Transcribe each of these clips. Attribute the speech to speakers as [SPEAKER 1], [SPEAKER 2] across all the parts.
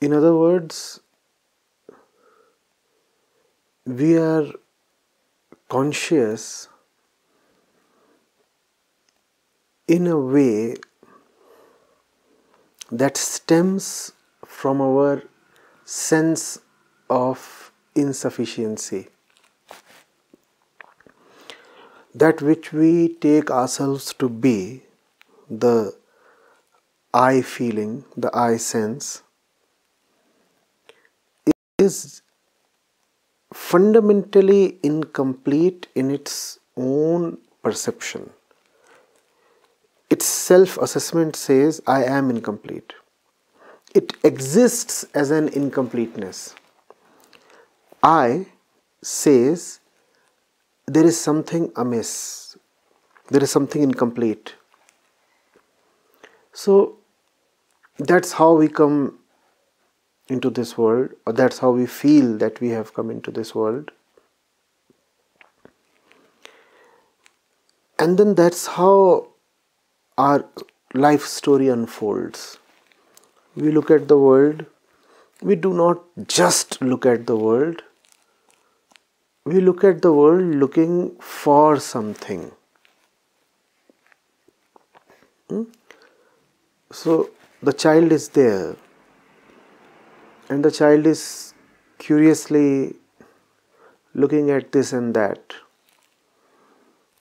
[SPEAKER 1] In other words, we are conscious in a way that stems from our sense of insufficiency. That which we take ourselves to be, the I feeling, the I sense, is fundamentally incomplete in its own perception. Its self assessment says, I am incomplete. It exists as an incompleteness. I says, there is something amiss, there is something incomplete. So that's how we come into this world, or that's how we feel that we have come into this world. And then that's how our life story unfolds. We look at the world, we do not just look at the world, we look at the world looking for something. Hmm? So the child is there and the child is curiously looking at this and that.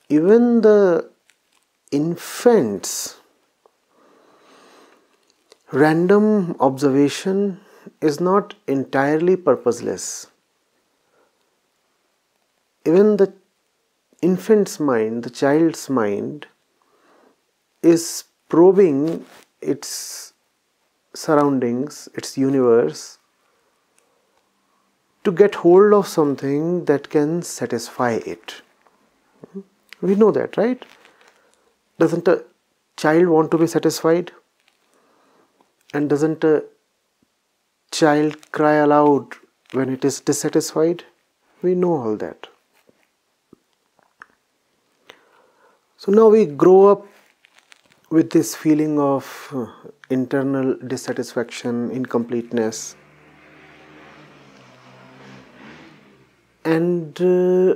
[SPEAKER 1] Even the infant's random observation is not entirely purposeless. Even the infant's mind, the child's mind, is probing its surroundings, its universe, to get hold of something that can satisfy it. Hmm? We know that, right? Doesn't a child want to be satisfied? And doesn't a child cry aloud when it is dissatisfied? We know all that. So now we grow up with this feeling of internal dissatisfaction, incompleteness, and uh,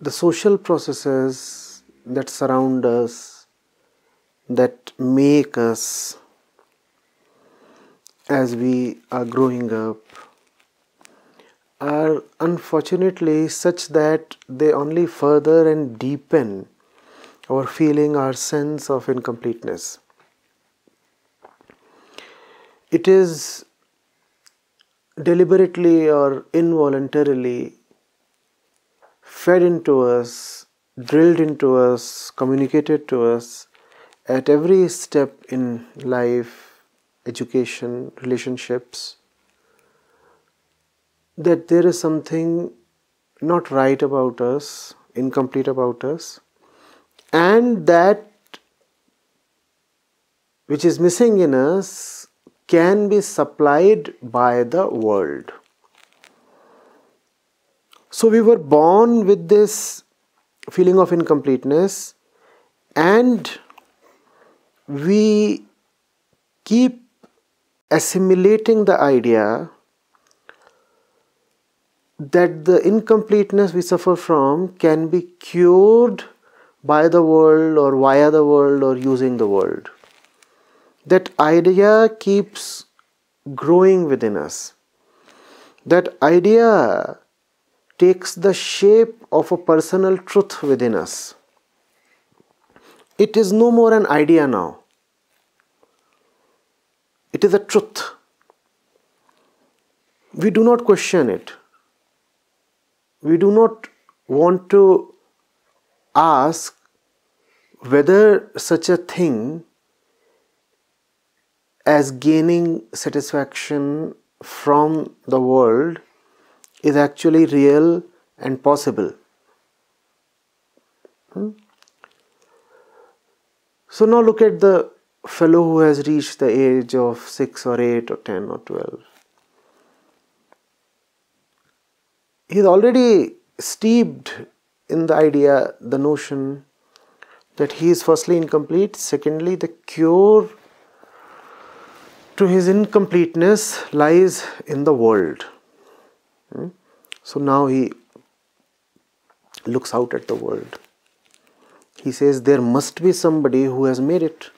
[SPEAKER 1] the social processes that surround us, that make us as we are growing up, are unfortunately such that they only further and deepen our feeling, our sense of incompleteness. It is deliberately or involuntarily fed into us, drilled into us, communicated to us at every step in life, education, relationships, that there is something not right about us, incomplete about us, and that which is missing in us can be supplied by the world. So we were born with this feeling of incompleteness and we keep assimilating the idea that the incompleteness we suffer from can be cured by the world or via the world or using the world. That idea keeps growing within us. That idea takes the shape of a personal truth within us. It is no more an idea now. It is a truth. We do not question it. We do not want to ask whether such a thing as gaining satisfaction from the world is actually real and possible. Hmm? So now look at the fellow who has reached the age of 6 or 8 or 10 or 12. He is already steeped in the idea, the notion that he is firstly incomplete, secondly, the cure to his incompleteness lies in the world. Hmm? So now he looks out at the world. He says, There must be somebody who has made it.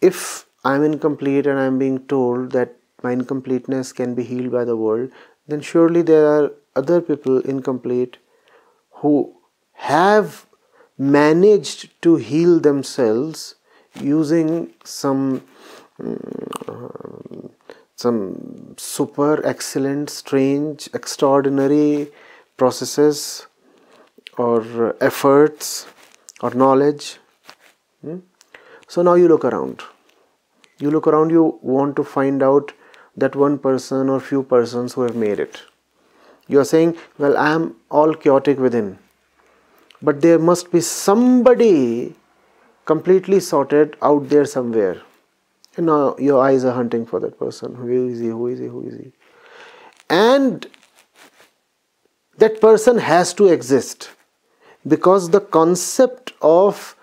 [SPEAKER 1] If I'm incomplete and I'm being told that my incompleteness can be healed by the world, then surely there are other people incomplete who have managed to heal themselves using some some super excellent strange extraordinary processes or efforts or knowledge. Hmm? so now you look around. You look around you want to find out that one person or few persons who have made it. You are saying well i am all chaotic within. But there must be somebody completely sorted out there somewhere now your eyes are hunting for that person. Who is he? Who is he? Who is he? And that person has to exist because the concept of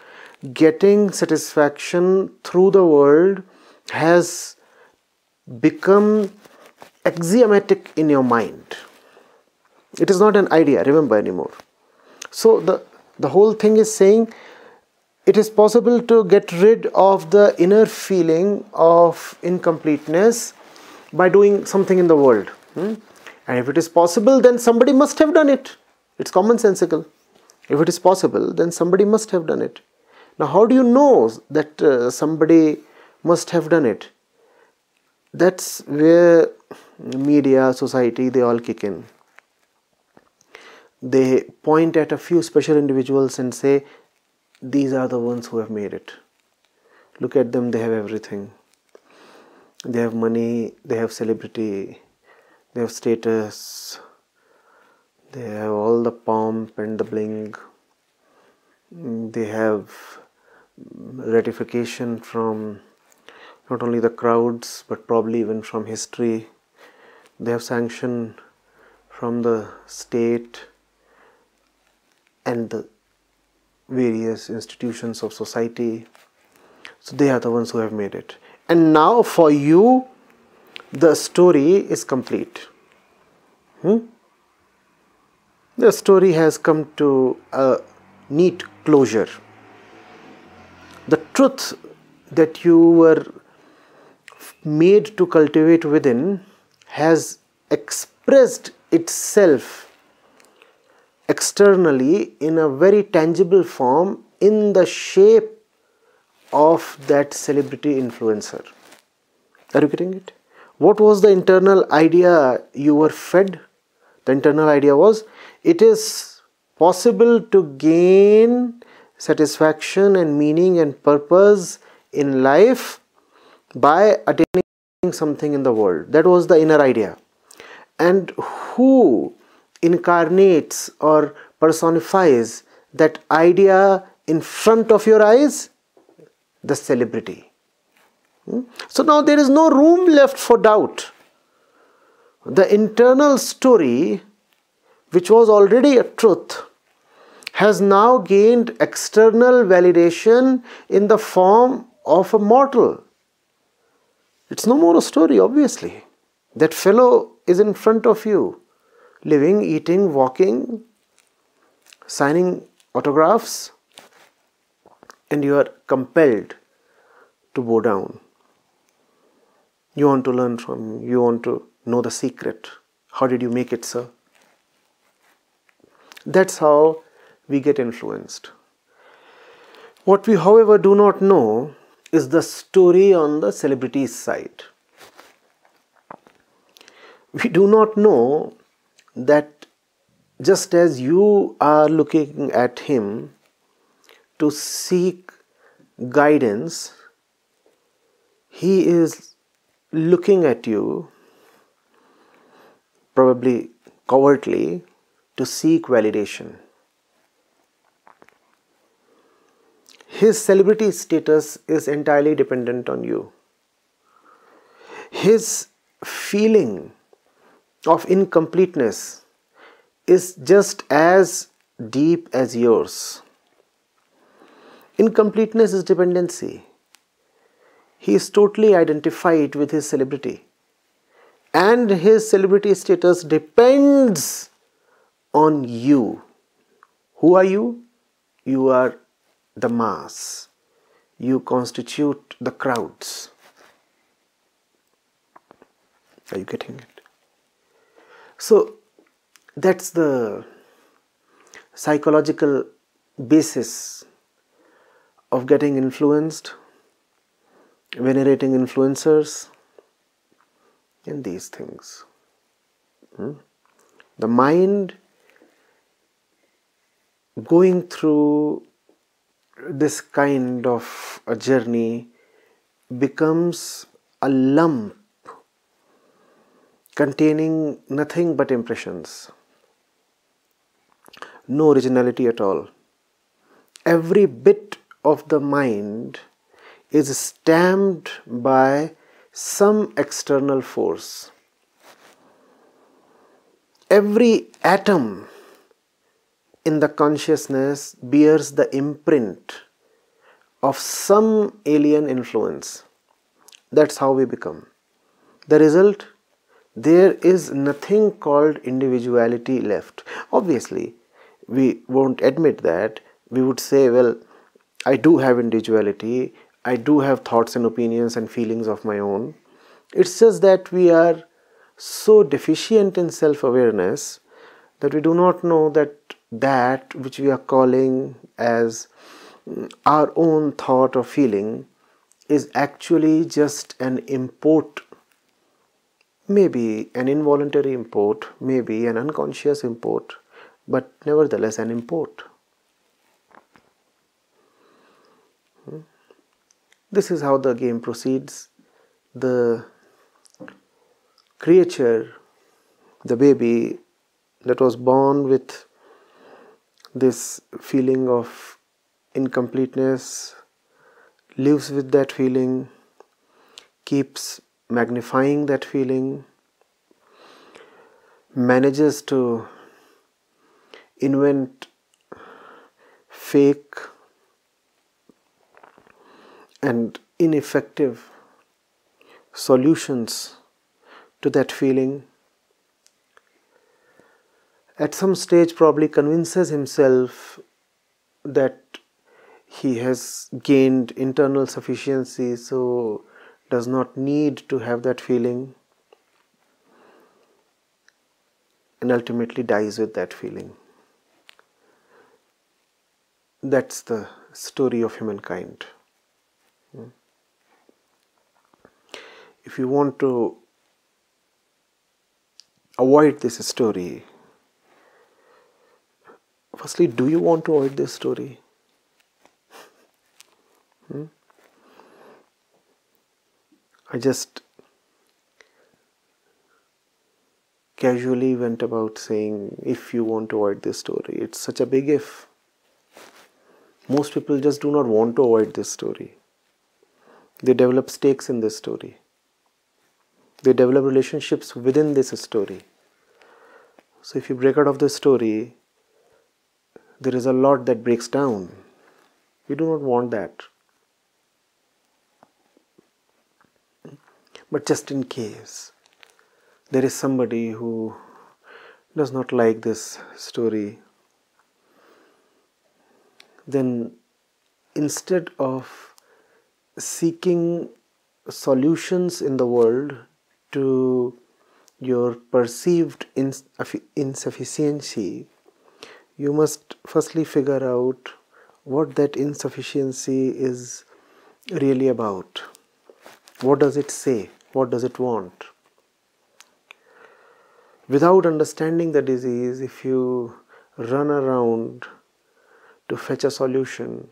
[SPEAKER 1] getting satisfaction through the world has become axiomatic in your mind. It is not an idea remember anymore. So the the whole thing is saying it is possible to get rid of the inner feeling of incompleteness by doing something in the world hmm? and if it is possible then somebody must have done it. It's commonsensical. If it is possible then somebody must have done it. Now how do you know that uh, somebody must have done it? That's where media society they all kick in. They point at a few special individuals and say these are the ones who have made it. Look at them they have everything. They have money they have celebrity they have status they have all the pomp and the bling. Mm, they have mm, ratification from not only the crowds but probably even from history. They have sanction from the state and the various institutions of society. So they are the ones who have made it. And now for you, the story is complete. Hmm? The story has come to a neat closure. The truth that you were made to cultivate within has expressed itself externally in a very tangible form in the shape of that celebrity influencer. Are you getting it? What was the internal idea you were fed? The internal idea was it is possible to gain satisfaction and meaning and purpose in life by attaining something in the world. That was the inner idea. And who incarnates or personifies that idea in front of your eyes? The celebrity. Hmm? So now there is no room left for doubt. The internal story, which was already a truth, has now gained external validation in the form of a mortal. It's no more a story, obviously. That fellow is in front of you living, eating, walking, signing autographs, and you are compelled to bow down. You want to learn from you want to know the secret. How did you make it, sir? That's how we get influenced. What we, however, do not know is the story on the celebrity's side. We do not know that just as you are looking at him to seek guidance, he is looking at you, probably covertly, to seek validation. His celebrity status is entirely dependent on you. His feeling of incompleteness is just as deep as yours. Incompleteness is dependency. he is totally identified with his celebrity and his celebrity status depends on you. Who are you? You are the mass. You constitute the crowds. Are you getting it? So that's the psychological basis of getting influenced, venerating influencers, and these things. Hmm? The mind going through this kind of a journey becomes a lump containing nothing but impressions, no originality at all. Every bit of the mind is stamped by some external force. Every atom in the consciousness bears the imprint of some alien influence. That's how we become. The result there is nothing called individuality left. Obviously, we won't admit that. We would say, well, I do have individuality, I do have thoughts and opinions and feelings of my own. It's just that we are so deficient in self awareness that we do not know that that which we are calling as mm, our own thought or feeling is actually just an import maybe an involuntary import, maybe an unconscious import, but nevertheless an import. Hmm? This is how the game proceeds. The creature, the baby that was born with this feeling of incompleteness, lives with that feeling, keeps magnifying that feeling, manages to invent fake and ineffective solutions to that feeling. At some stage, probably convinces himself that he has gained internal sufficiency, so does not need to have that feeling and ultimately dies with that feeling. That's the story of humankind. If you want to avoid this story, firstly, do you want to avoid this story? Hmm? I just casually went about saying, if you want to avoid this story, it's such a big if. Most people just do not want to avoid this story. They develop stakes in this story. They develop relationships within this story. So, if you break out of the story, there is a lot that breaks down. We do not want that. But just in case there is somebody who does not like this story, then instead of seeking solutions in the world to your perceived insufficiency, you must firstly figure out what that insufficiency is really about. What does it say? What does it want? Without understanding the disease, if you run around to fetch a solution,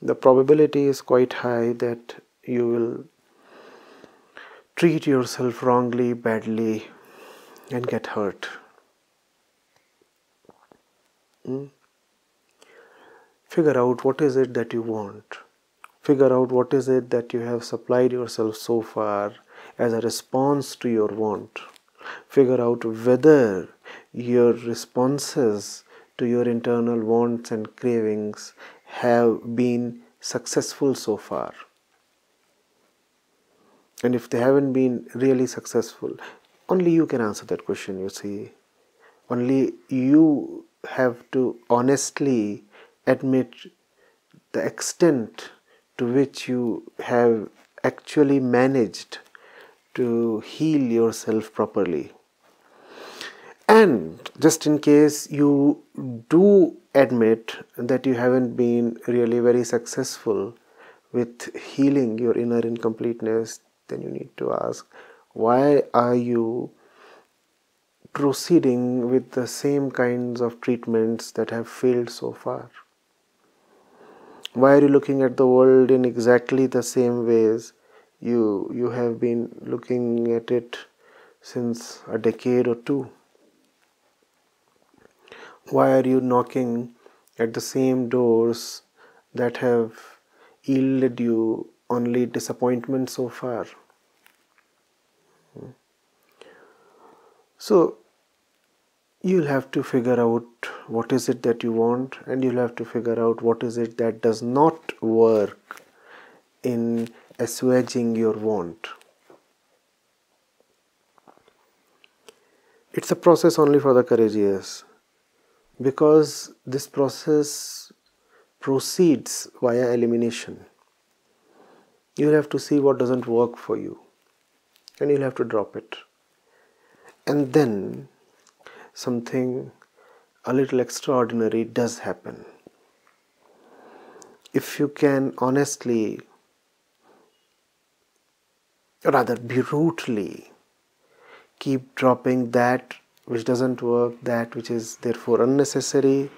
[SPEAKER 1] the probability is quite high that you will treat yourself wrongly, badly, and get hurt. Hmm? Figure out what is it that you want figure out what is it that you have supplied yourself so far as a response to your want. Figure out whether your responses to your internal wants and cravings have been successful so far. And if they haven't been really successful only you can answer that question you see. Only you have to honestly admit the extent to which you have actually managed to heal yourself properly. And just in case you do admit that you haven't been really very successful with healing your inner incompleteness then you need to ask why are you proceeding with the same kinds of treatments that have failed so far why are you looking at the world in exactly the same ways? You you have been looking at it since a decade or two. Why are you knocking at the same doors that have yielded you only disappointment so far? Hmm. So you'll have to figure out what is it that you want and you'll have to figure out what is it that does not work in assuaging your want. It's a process only for the courageous because this process proceeds via elimination. You'll have to see what doesn't work for you and you'll have to drop it. And then something a little extraordinary does happen. If you can honestly, rather brutally, keep dropping that which doesn't work, that which is therefore unnecessary,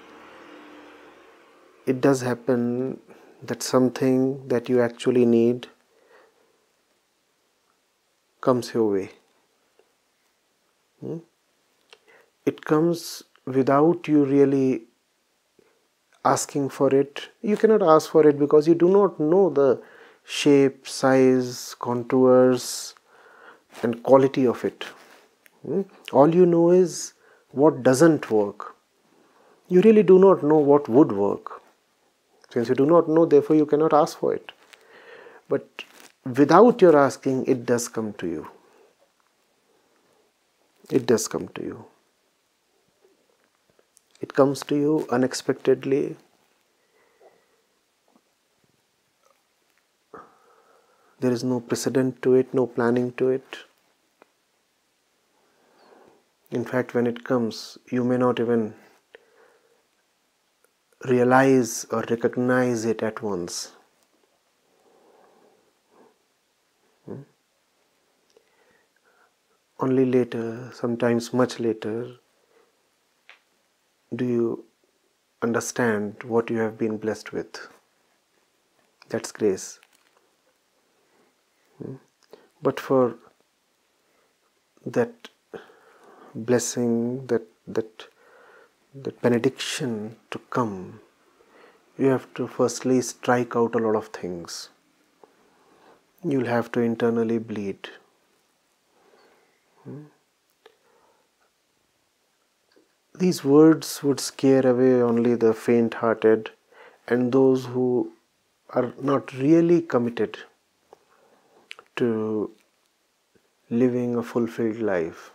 [SPEAKER 1] it does happen that something that you actually need comes your way. Hmm? It comes without you really asking for it. You cannot ask for it because you do not know the shape, size, contours, and quality of it. Hmm? All you know is what doesn't work. You really do not know what would work. Since you do not know, therefore, you cannot ask for it. But without your asking, it does come to you. It does come to you it comes to you unexpectedly. There is no precedent to it no planning to it. In fact when it comes you may not even realize or recognize it at once. Hmm? only later sometimes much later do you understand what you have been blessed with? That's grace. Hmm? But for that blessing, that that that benediction to come, you have to firstly strike out a lot of things. You'll have to internally bleed. Hmm? These words would scare away only the faint hearted and those who are not really committed to living a fulfilled life.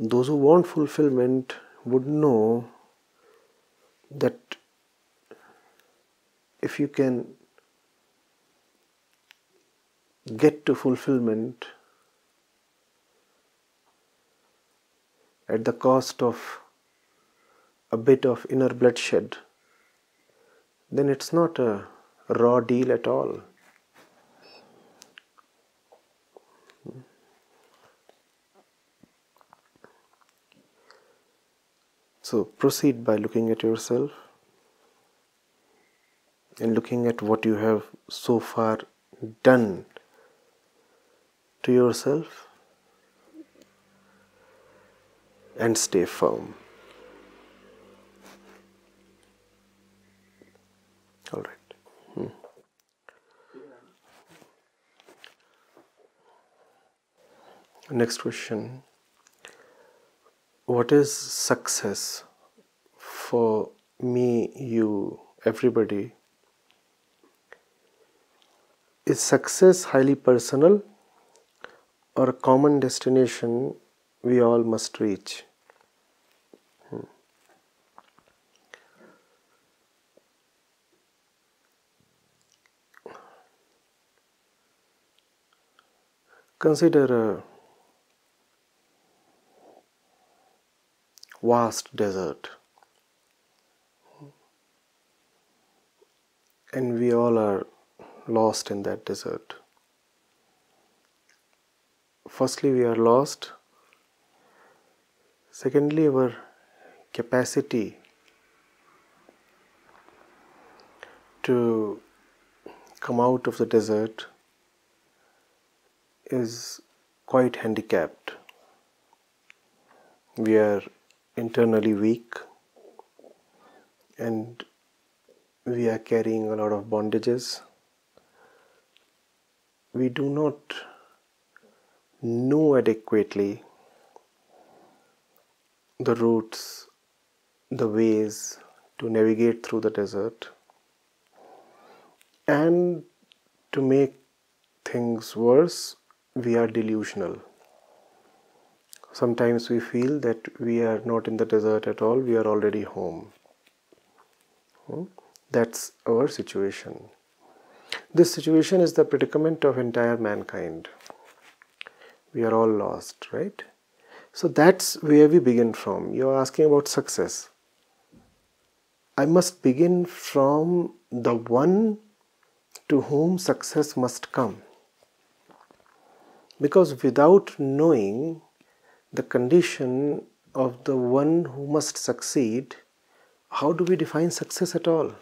[SPEAKER 1] Those who want fulfillment would know that if you can get to fulfillment at the cost of a bit of inner bloodshed, then it's not a raw deal at all. So proceed by looking at yourself and looking at what you have so far done to yourself and stay firm. All right. Hmm. Next question. What is success for me, you, everybody is success highly personal or a common destination we all must reach? Consider a vast desert and we all are lost in that desert. Firstly, we are lost. Secondly, our capacity to come out of the desert is quite handicapped. We are internally weak and we are carrying a lot of bondages. We do not know adequately the routes, the ways to navigate through the desert, and to make things worse, we are delusional. Sometimes we feel that we are not in the desert at all, we are already home. Hmm? That's our situation. This situation is the predicament of entire mankind. We are all lost, right? So that's where we begin from. You're asking about success. I must begin from the one to whom success must come. Because without knowing the condition of the one who must succeed, how do we define success at all?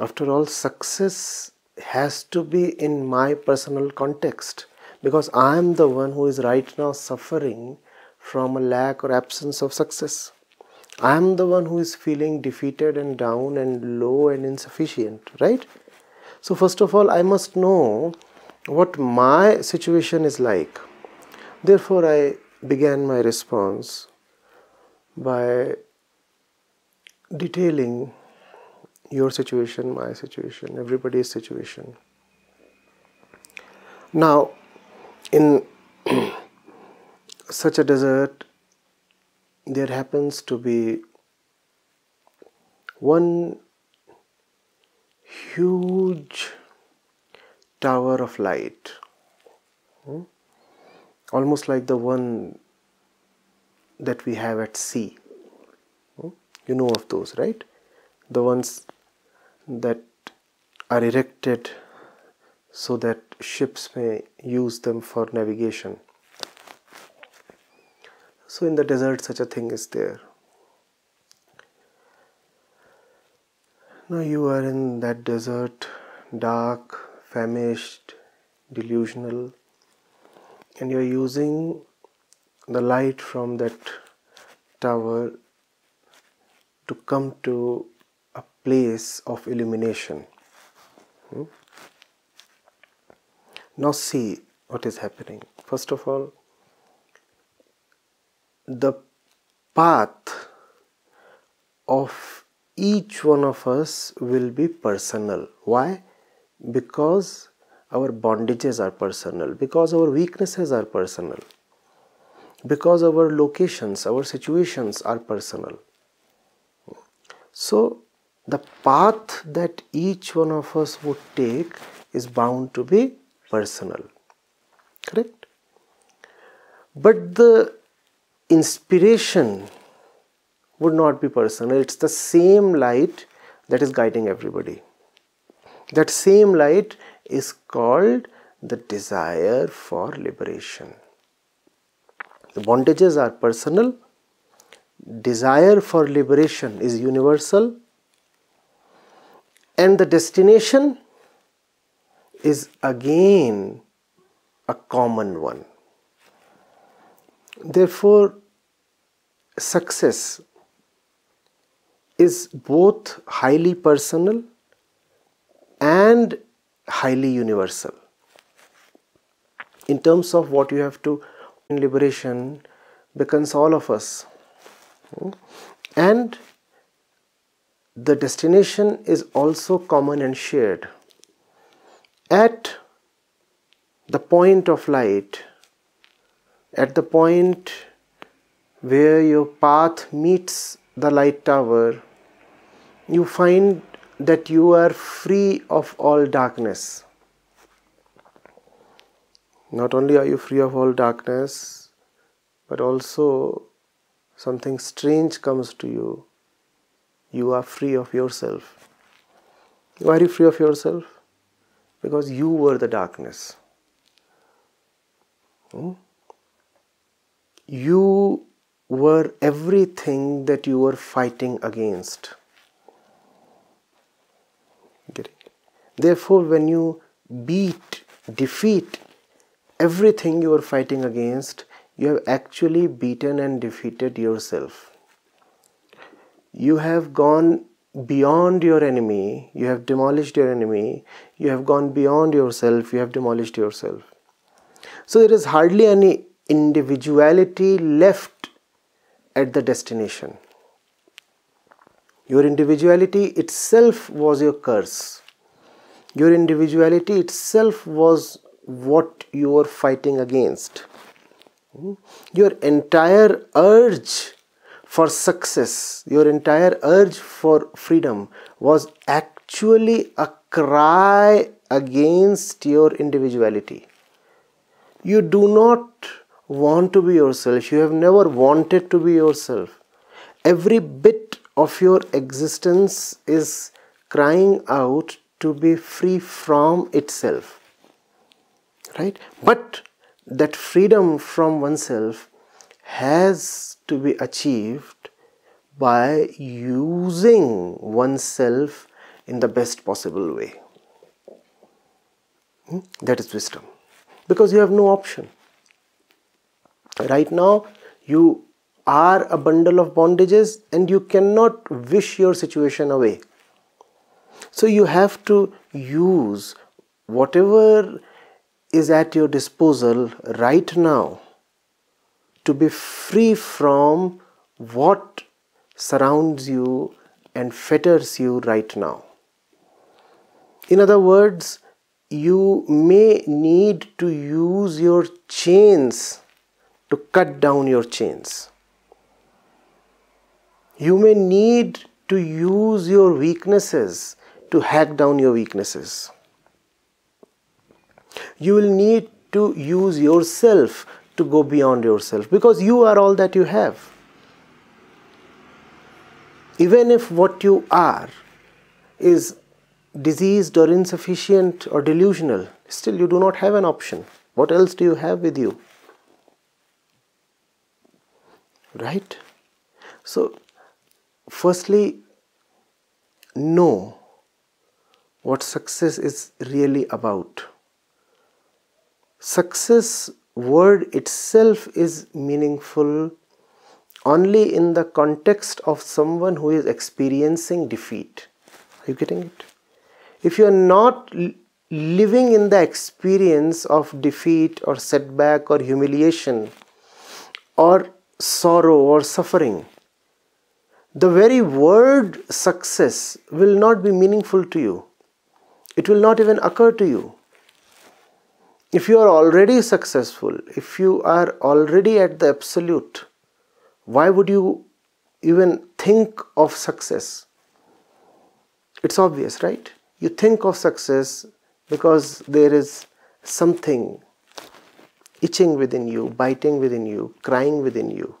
[SPEAKER 1] After all, success has to be in my personal context because I am the one who is right now suffering from a lack or absence of success. I am the one who is feeling defeated and down and low and insufficient, right? So, first of all, I must know what my situation is like. Therefore, I began my response by detailing your situation, my situation, everybody's situation. Now, in such a desert, there happens to be one huge tower of light, hmm? almost like the one that we have at sea. Hmm? You know of those, right? The ones that are erected so that ships may use them for navigation. So, in the desert, such a thing is there. Now, you are in that desert, dark, famished, delusional, and you are using the light from that tower to come to a place of illumination. Hmm? Now, see what is happening. First of all, the path of each one of us will be personal. Why? Because our bondages are personal, because our weaknesses are personal, because our locations, our situations are personal. So, the path that each one of us would take is bound to be personal correct? But the inspiration would not be personal. It's the same light that is guiding everybody that same light is called the desire for liberation. The bondages are personal. Desire for liberation is universal. And the destination is again a common one. Therefore, success is both highly personal and highly universal. In terms of what you have to in liberation becomes all of us. Hmm? And the destination is also common and shared. at the point of light, at the point where your path meets the light tower, you find that you are free of all darkness. Not only are you free of all darkness, but also something strange comes to you. You are free of yourself. Why are you free of yourself? Because you were the darkness. Hmm? You were everything that you were fighting against. Therefore, when you beat, defeat everything you are fighting against, you have actually beaten and defeated yourself. You have gone beyond your enemy, you have demolished your enemy, you have gone beyond yourself, you have demolished yourself. So there is hardly any individuality left at the destination. Your individuality itself was your curse. Your individuality itself was what you were fighting against. Hmm? Your entire urge for success, your entire urge for freedom was actually a cry against your individuality. You do not want to be yourself, you have never wanted to be yourself. Every bit of your existence is crying out to be free from itself. Right? But that freedom from oneself has to be achieved by using oneself in the best possible way. Hmm? That is wisdom. Because you have no option. Right now, you are a bundle of bondages and you cannot wish your situation away. So you have to use whatever is at your disposal right now to be free from what surrounds you and fetters you right now. In other words, you may need to use your chains to cut down your chains. You may need to use your weaknesses to hack down your weaknesses. You will need to use yourself to go beyond yourself because you are all that you have. Even if what you are is diseased or insufficient or delusional, still you do not have an option. What else do you have with you? Right? So, firstly, know what success is really about. Success word itself is meaningful only in the context of someone who is experiencing defeat. Are you getting it? If you are not living in the experience of defeat or setback or humiliation or sorrow or suffering, the very word success will not be meaningful to you. It will not even occur to you. If you are already successful, if you are already at the absolute, why would you even think of success? It's obvious, right? You think of success because there is something itching within you, biting within you, crying within you.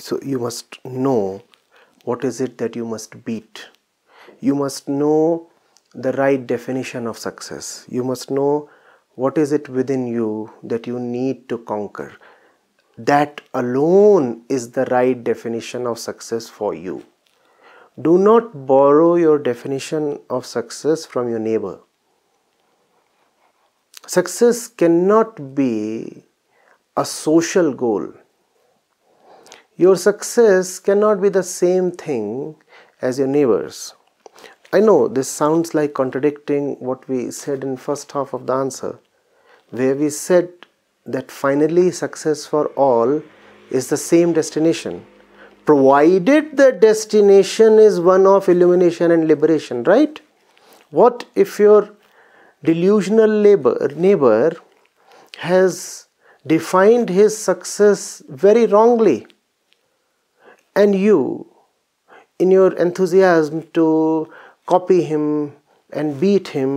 [SPEAKER 1] So you must know what is it that you must beat. You must know the right definition of success. You must know what is it within you that you need to conquer. That alone is the right definition of success for you. Do not borrow your definition of success from your neighbor. Success cannot be a social goal. Your success cannot be the same thing as your neighbor's. I know this sounds like contradicting what we said in first half of the answer, where we said that finally success for all is the same destination, provided the destination is one of illumination and liberation, right? What if your delusional labor, neighbor has defined his success very wrongly and you in your enthusiasm to copy him and beat him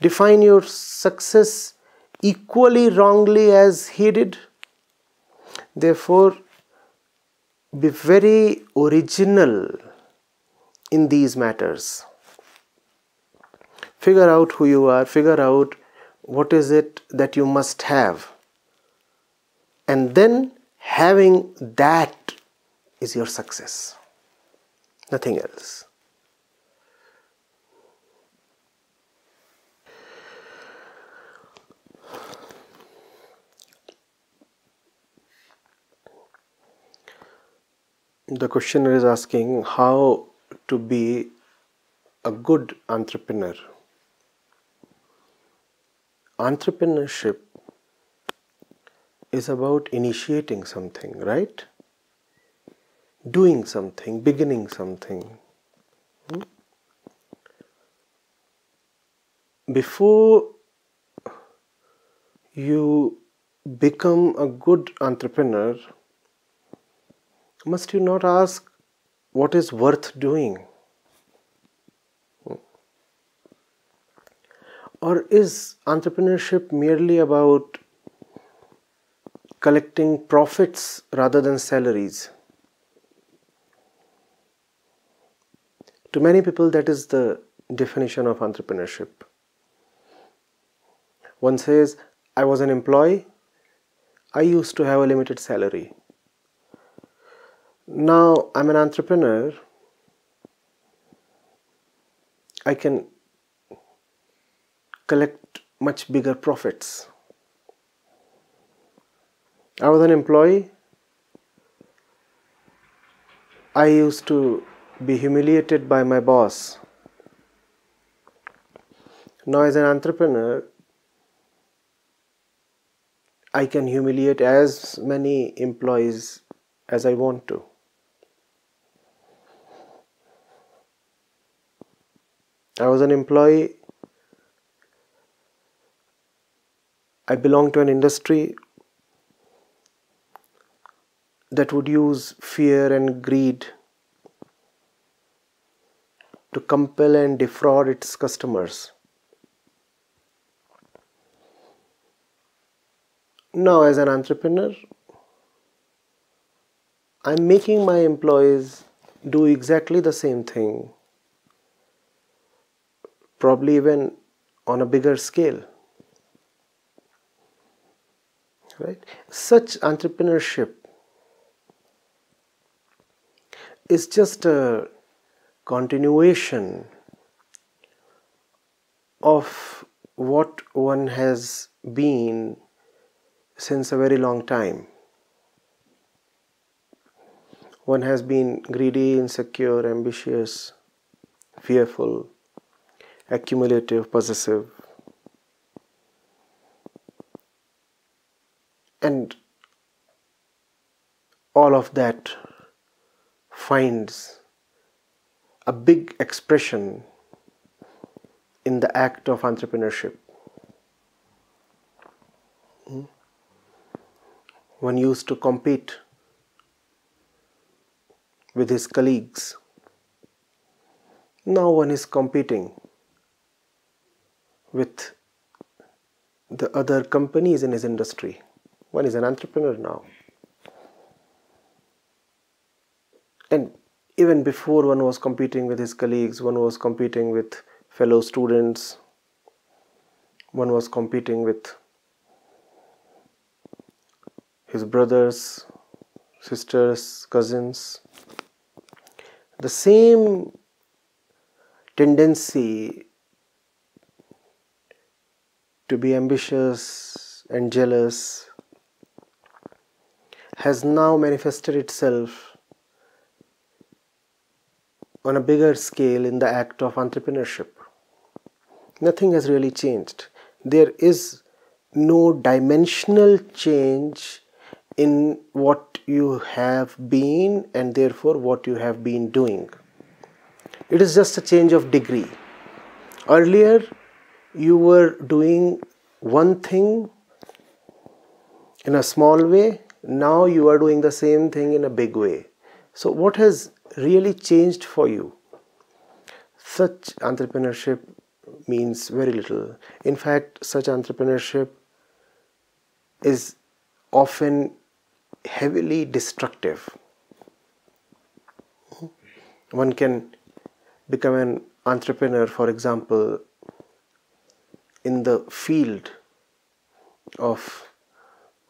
[SPEAKER 1] define your success equally wrongly as he did? Therefore be very original in these matters. Figure out who you are figure out what is it that you must have. And then having that is your success nothing else the questioner is asking how to be a good entrepreneur. Entrepreneurship is about initiating something, right? Doing something, beginning something. Hmm? Before you become a good entrepreneur, must you not ask what is worth doing? Or is entrepreneurship merely about collecting profits rather than salaries? To many people, that is the definition of entrepreneurship. One says, I was an employee, I used to have a limited salary. Now I'm an entrepreneur. I can collect much bigger profits. I was an employee. I used to be humiliated by my boss. Now, as an entrepreneur, I can humiliate as many employees as I want to. I was an employee. I belong to an industry that would use fear and greed to compel and defraud its customers. Now, as an entrepreneur, I'm making my employees do exactly the same thing probably even on a bigger scale. Right? Such entrepreneurship is just a continuation of what one has been since a very long time. One has been greedy, insecure, ambitious, fearful, accumulative, possessive. And all of that finds a big expression in the act of entrepreneurship. One used to compete with his colleagues. Now one is competing with the other companies in his industry. One is an entrepreneur now. And even before one was competing with his colleagues, one was competing with fellow students, one was competing with his brothers, sisters, cousins. The same tendency to be ambitious and jealous has now manifested itself on a bigger scale in the act of entrepreneurship. Nothing has really changed. There is no dimensional change in what you have been and therefore what you have been doing. it is just a change of degree. Earlier, you were doing one thing in a small way, now you are doing the same thing in a big way. So, what has really changed for you? Such entrepreneurship means very little. In fact, such entrepreneurship is often heavily destructive. One can become an entrepreneur, for example, in the field of,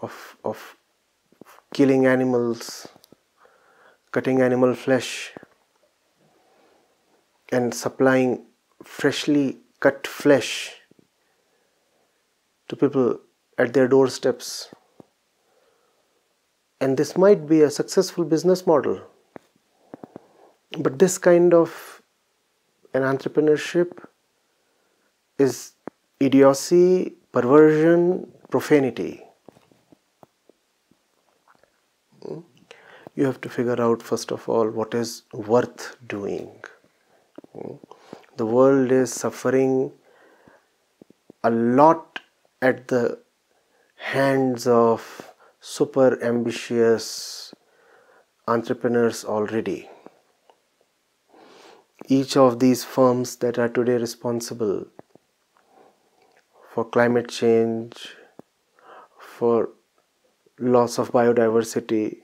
[SPEAKER 1] of, of killing animals, cutting animal flesh, and supplying freshly cut flesh to people at their doorsteps. And this might be a successful business model. But this kind of an entrepreneurship is idiocy, perversion, profanity. Hmm? You have to figure out, first of all, what is worth doing. Hmm? The world is suffering a lot at the hands of super ambitious entrepreneurs already. Each of these firms that are today responsible for climate change, for loss of biodiversity,